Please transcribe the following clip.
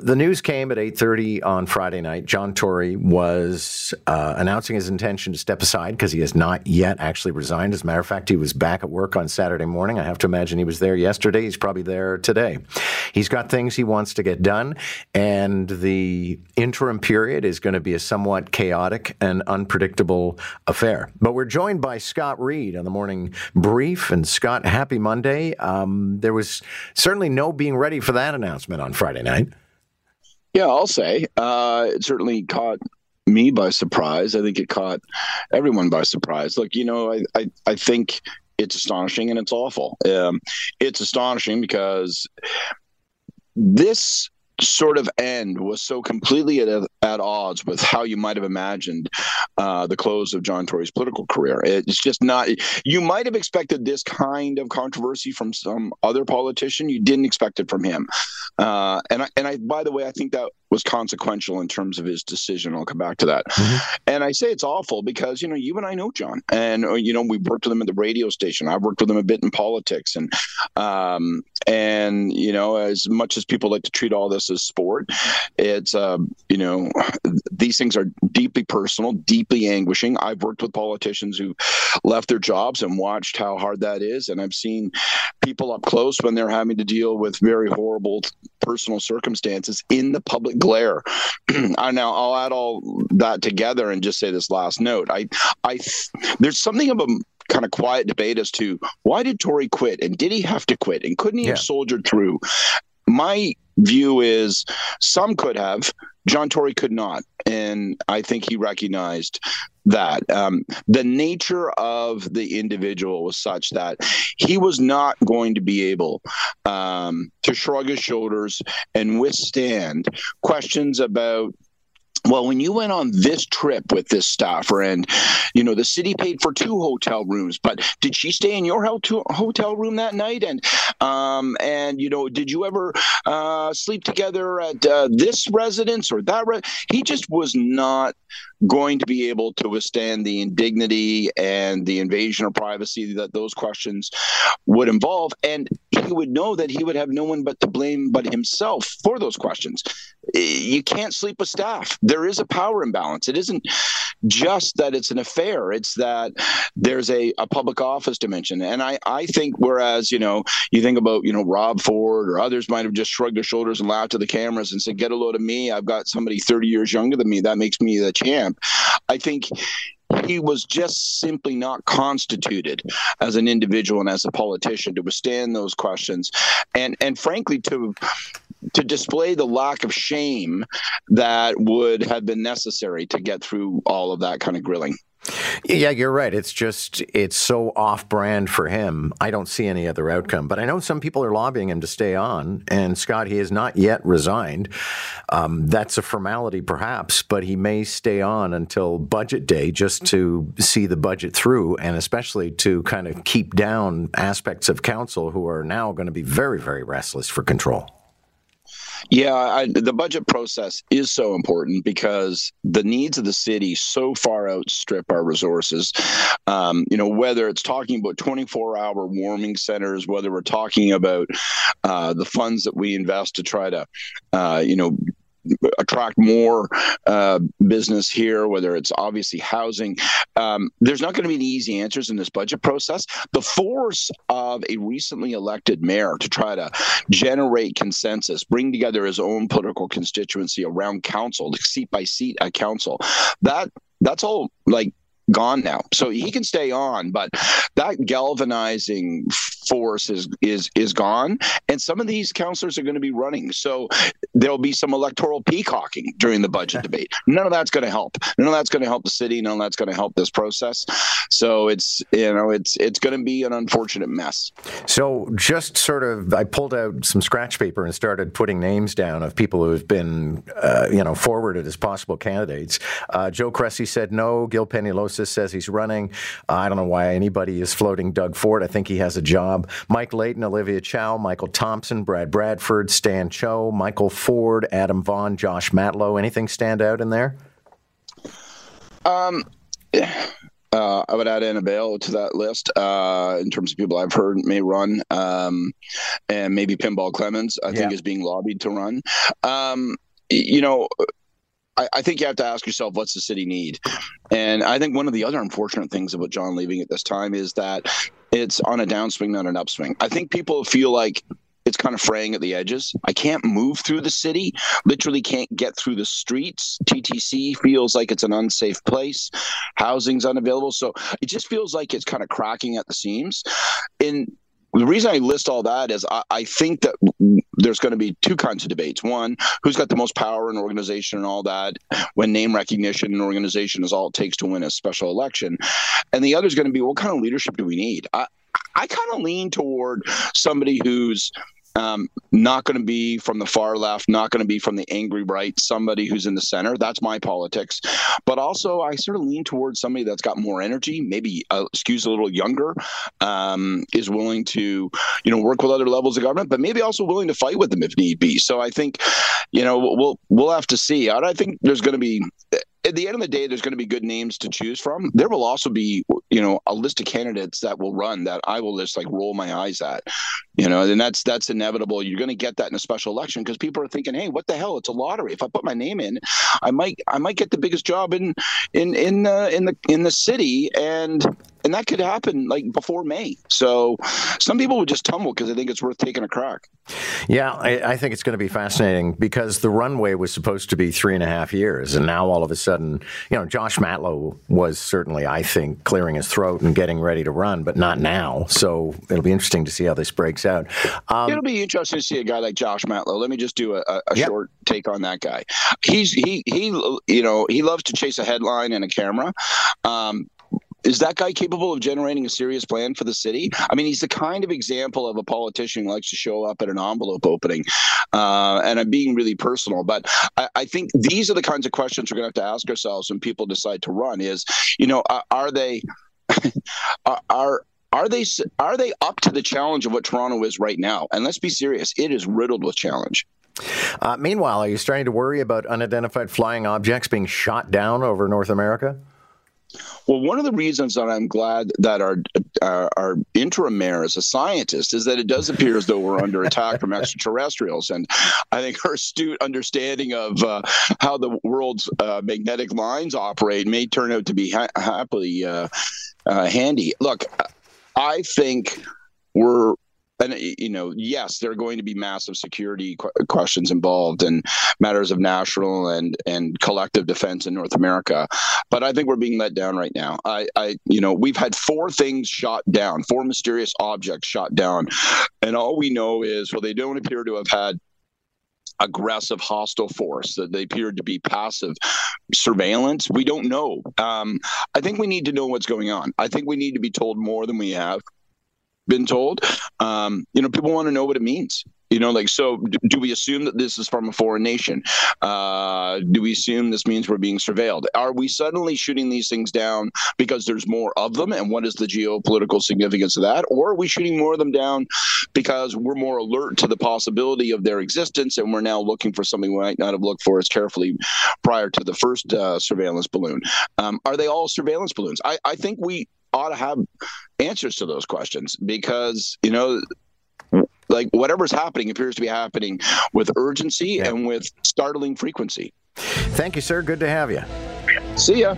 The news came at 8:30 on Friday night. John Tory was uh, announcing his intention to step aside because he has not yet actually resigned. As a matter of fact, he was back at work on Saturday morning. I have to imagine he was there yesterday. He's probably there today. He's got things he wants to get done, and the interim period is going to be a somewhat chaotic and unpredictable affair. But we're joined by Scott Reid on the morning brief. And Scott, happy Monday. Um, there was certainly no being ready for that announcement on Friday night. Yeah, I'll say uh, it certainly caught me by surprise. I think it caught everyone by surprise. Look, you know, I I, I think it's astonishing and it's awful. Um, it's astonishing because this sort of end was so completely at, at odds with how you might have imagined uh, the close of John Tory's political career. It's just not. You might have expected this kind of controversy from some other politician. You didn't expect it from him. Uh, and I, and I, by the way, I think that was consequential in terms of his decision. I'll come back to that. Mm-hmm. And I say it's awful because you know you and I know John, and uh, you know we worked with him at the radio station. I've worked with him a bit in politics, and um, and you know as much as people like to treat all this as sport, it's uh, you know these things are deeply personal, deeply anguishing. I've worked with politicians who left their jobs and watched how hard that is, and I've seen people up close when they're having to deal with very horrible personal circumstances in the public glare. I now I'll add all that together and just say this last note. I I there's something of a kind of quiet debate as to why did Tory quit and did he have to quit and couldn't he yeah. have soldiered through? My view is some could have, John Tory could not. And I think he recognized that. Um, the nature of the individual was such that he was not going to be able um, to shrug his shoulders and withstand questions about well, when you went on this trip with this staffer, and you know the city paid for two hotel rooms, but did she stay in your hotel room that night? And um, and you know, did you ever uh, sleep together at uh, this residence or that? Re-? He just was not going to be able to withstand the indignity and the invasion of privacy that those questions would involve. And he would know that he would have no one but to blame but himself for those questions. You can't sleep with staff. There is a power imbalance. It isn't just that it's an affair, it's that there's a, a public office dimension. And I, I think, whereas, you know, you think about, you know, Rob Ford or others might have just shrugged their shoulders and laughed to the cameras and said, get a load of me. I've got somebody 30 years younger than me. That makes me the champ. I think he was just simply not constituted as an individual and as a politician to withstand those questions. And and frankly to to display the lack of shame that would have been necessary to get through all of that kind of grilling yeah, you're right. It's just, it's so off brand for him. I don't see any other outcome. But I know some people are lobbying him to stay on. And Scott, he has not yet resigned. Um, that's a formality, perhaps, but he may stay on until budget day just to see the budget through and especially to kind of keep down aspects of council who are now going to be very, very restless for control. Yeah, I, the budget process is so important because the needs of the city so far outstrip our resources. Um, you know, whether it's talking about 24 hour warming centers, whether we're talking about uh, the funds that we invest to try to, uh, you know, attract more uh, business here, whether it's obviously housing. Um, there's not going to be any easy answers in this budget process. The force of a recently elected mayor to try to generate consensus, bring together his own political constituency around council, seat by seat at council, that that's all like gone now. So he can stay on, but that galvanizing force is is is gone. And some of these councillors are going to be running. So there'll be some electoral peacocking during the budget debate. None of that's going to help. None of that's going to help the city. None of that's going to help this process. So it's you know it's it's going to be an unfortunate mess. So just sort of, I pulled out some scratch paper and started putting names down of people who have been uh, you know forwarded as possible candidates. Uh, Joe Cressy said no. Gil Says he's running. Uh, I don't know why anybody is floating Doug Ford. I think he has a job. Mike Layton, Olivia Chow, Michael Thompson, Brad Bradford, Stan Cho, Michael Ford, Adam Vaughan, Josh Matlow. Anything stand out in there? Um, Uh, I would add Ana Bailão to that list uh, in terms of people I've heard may run, um, and maybe Pinball Clemons. I yeah. think is being lobbied to run. Um, you know, I, I, think you have to ask yourself, what's the city need? And I think one of the other unfortunate things about John leaving at this time is that it's on a downswing, not an upswing. I think people feel like it's kind of fraying at the edges. I can't move through the city, literally can't get through the streets. TTC feels like it's an unsafe place. Housing's unavailable. So it just feels like it's kind of cracking at the seams. And the reason I list all that is I, I think that there's going to be two kinds of debates. One, who's got the most power in organization and all that, when name recognition and organization is all it takes to win a special election. And the other is going to be what kind of leadership do we need? I, I kind of lean toward somebody who's um, not going to be from the far left, not going to be from the angry right, somebody who's in the center. That's my politics. But also, I sort of lean towards somebody that's got more energy, maybe uh, a little younger, um, is willing to, you know, work with other levels of government, but maybe also willing to fight with them if need be. So I think, you know, we'll we'll have to see. I think there's going to be at the end of the day, there's going to be good names to choose from. There will also be, you know, a list of candidates that will run that I will just like roll my eyes at, you know, and that's that's inevitable. You're going to get that in a special election because people are thinking, hey, what the hell? It's a lottery. If I put my name in, I might I might get the biggest job in in in uh, in the in the city, and and that could happen like before May. So some people would just tumble because they think it's worth taking a crack. Yeah, I, I, think it's going to be fascinating because the runway was supposed to be three and a half years, and now all of a sudden, you know, Josh Matlow was certainly, I think, clearing his throat and getting ready to run, but not now. So it'll be interesting to see how this breaks out. Um, it'll be interesting to see a guy like Josh Matlow. Let me just do a, a yep. short take on that guy. He's he he you know he loves to chase a headline and a camera. Um, is that guy capable of generating a serious plan for the city? I mean, he's the kind of example of a politician who likes to show up at an envelope opening. Uh, and I'm being really personal, but I, I, think these are the kinds of questions we're going to have to ask ourselves when people decide to run. Is you know, are, are they are are they are they up to the challenge of what Toronto is right now? And let's be serious, it is riddled with challenge. Uh, meanwhile, are you starting to worry about unidentified flying objects being shot down over North America? Well, one of the reasons that I'm glad that our our, our interim mayor is a scientist is that it does appear as though we're under attack from extraterrestrials, and I think her astute understanding of uh, how the world's uh, magnetic lines operate may turn out to be ha- happily uh, uh handy. Look, I think we're and you know yes there are going to be massive security qu- questions involved and matters of national and and collective defense in north america. But i think we're being let down right now. I i you know we've had four things shot down four mysterious objects shot down. And all we know is well they don't appear to have had aggressive hostile force. That they appeared to be passive surveillance. We don't know. Um, i think we need to know what's going on. I think we need to be told more than we have been told. Um, you know, people want to know what it means. You know, like, so do, we assume that this is from a foreign nation? Uh, do we assume this means we're being surveilled? Are we suddenly shooting these things down because there's more of them? And what is the geopolitical significance of that? Or are we shooting more of them down because we're more alert to the possibility of their existence and we're now looking for something we might not have looked for as carefully prior to the first uh, surveillance balloon? Um, are they all surveillance balloons? I, I think we ought to have answers to those questions because you know like whatever's happening appears to be happening with urgency yeah. and with startling frequency. Thank you sir. Good to have you. See ya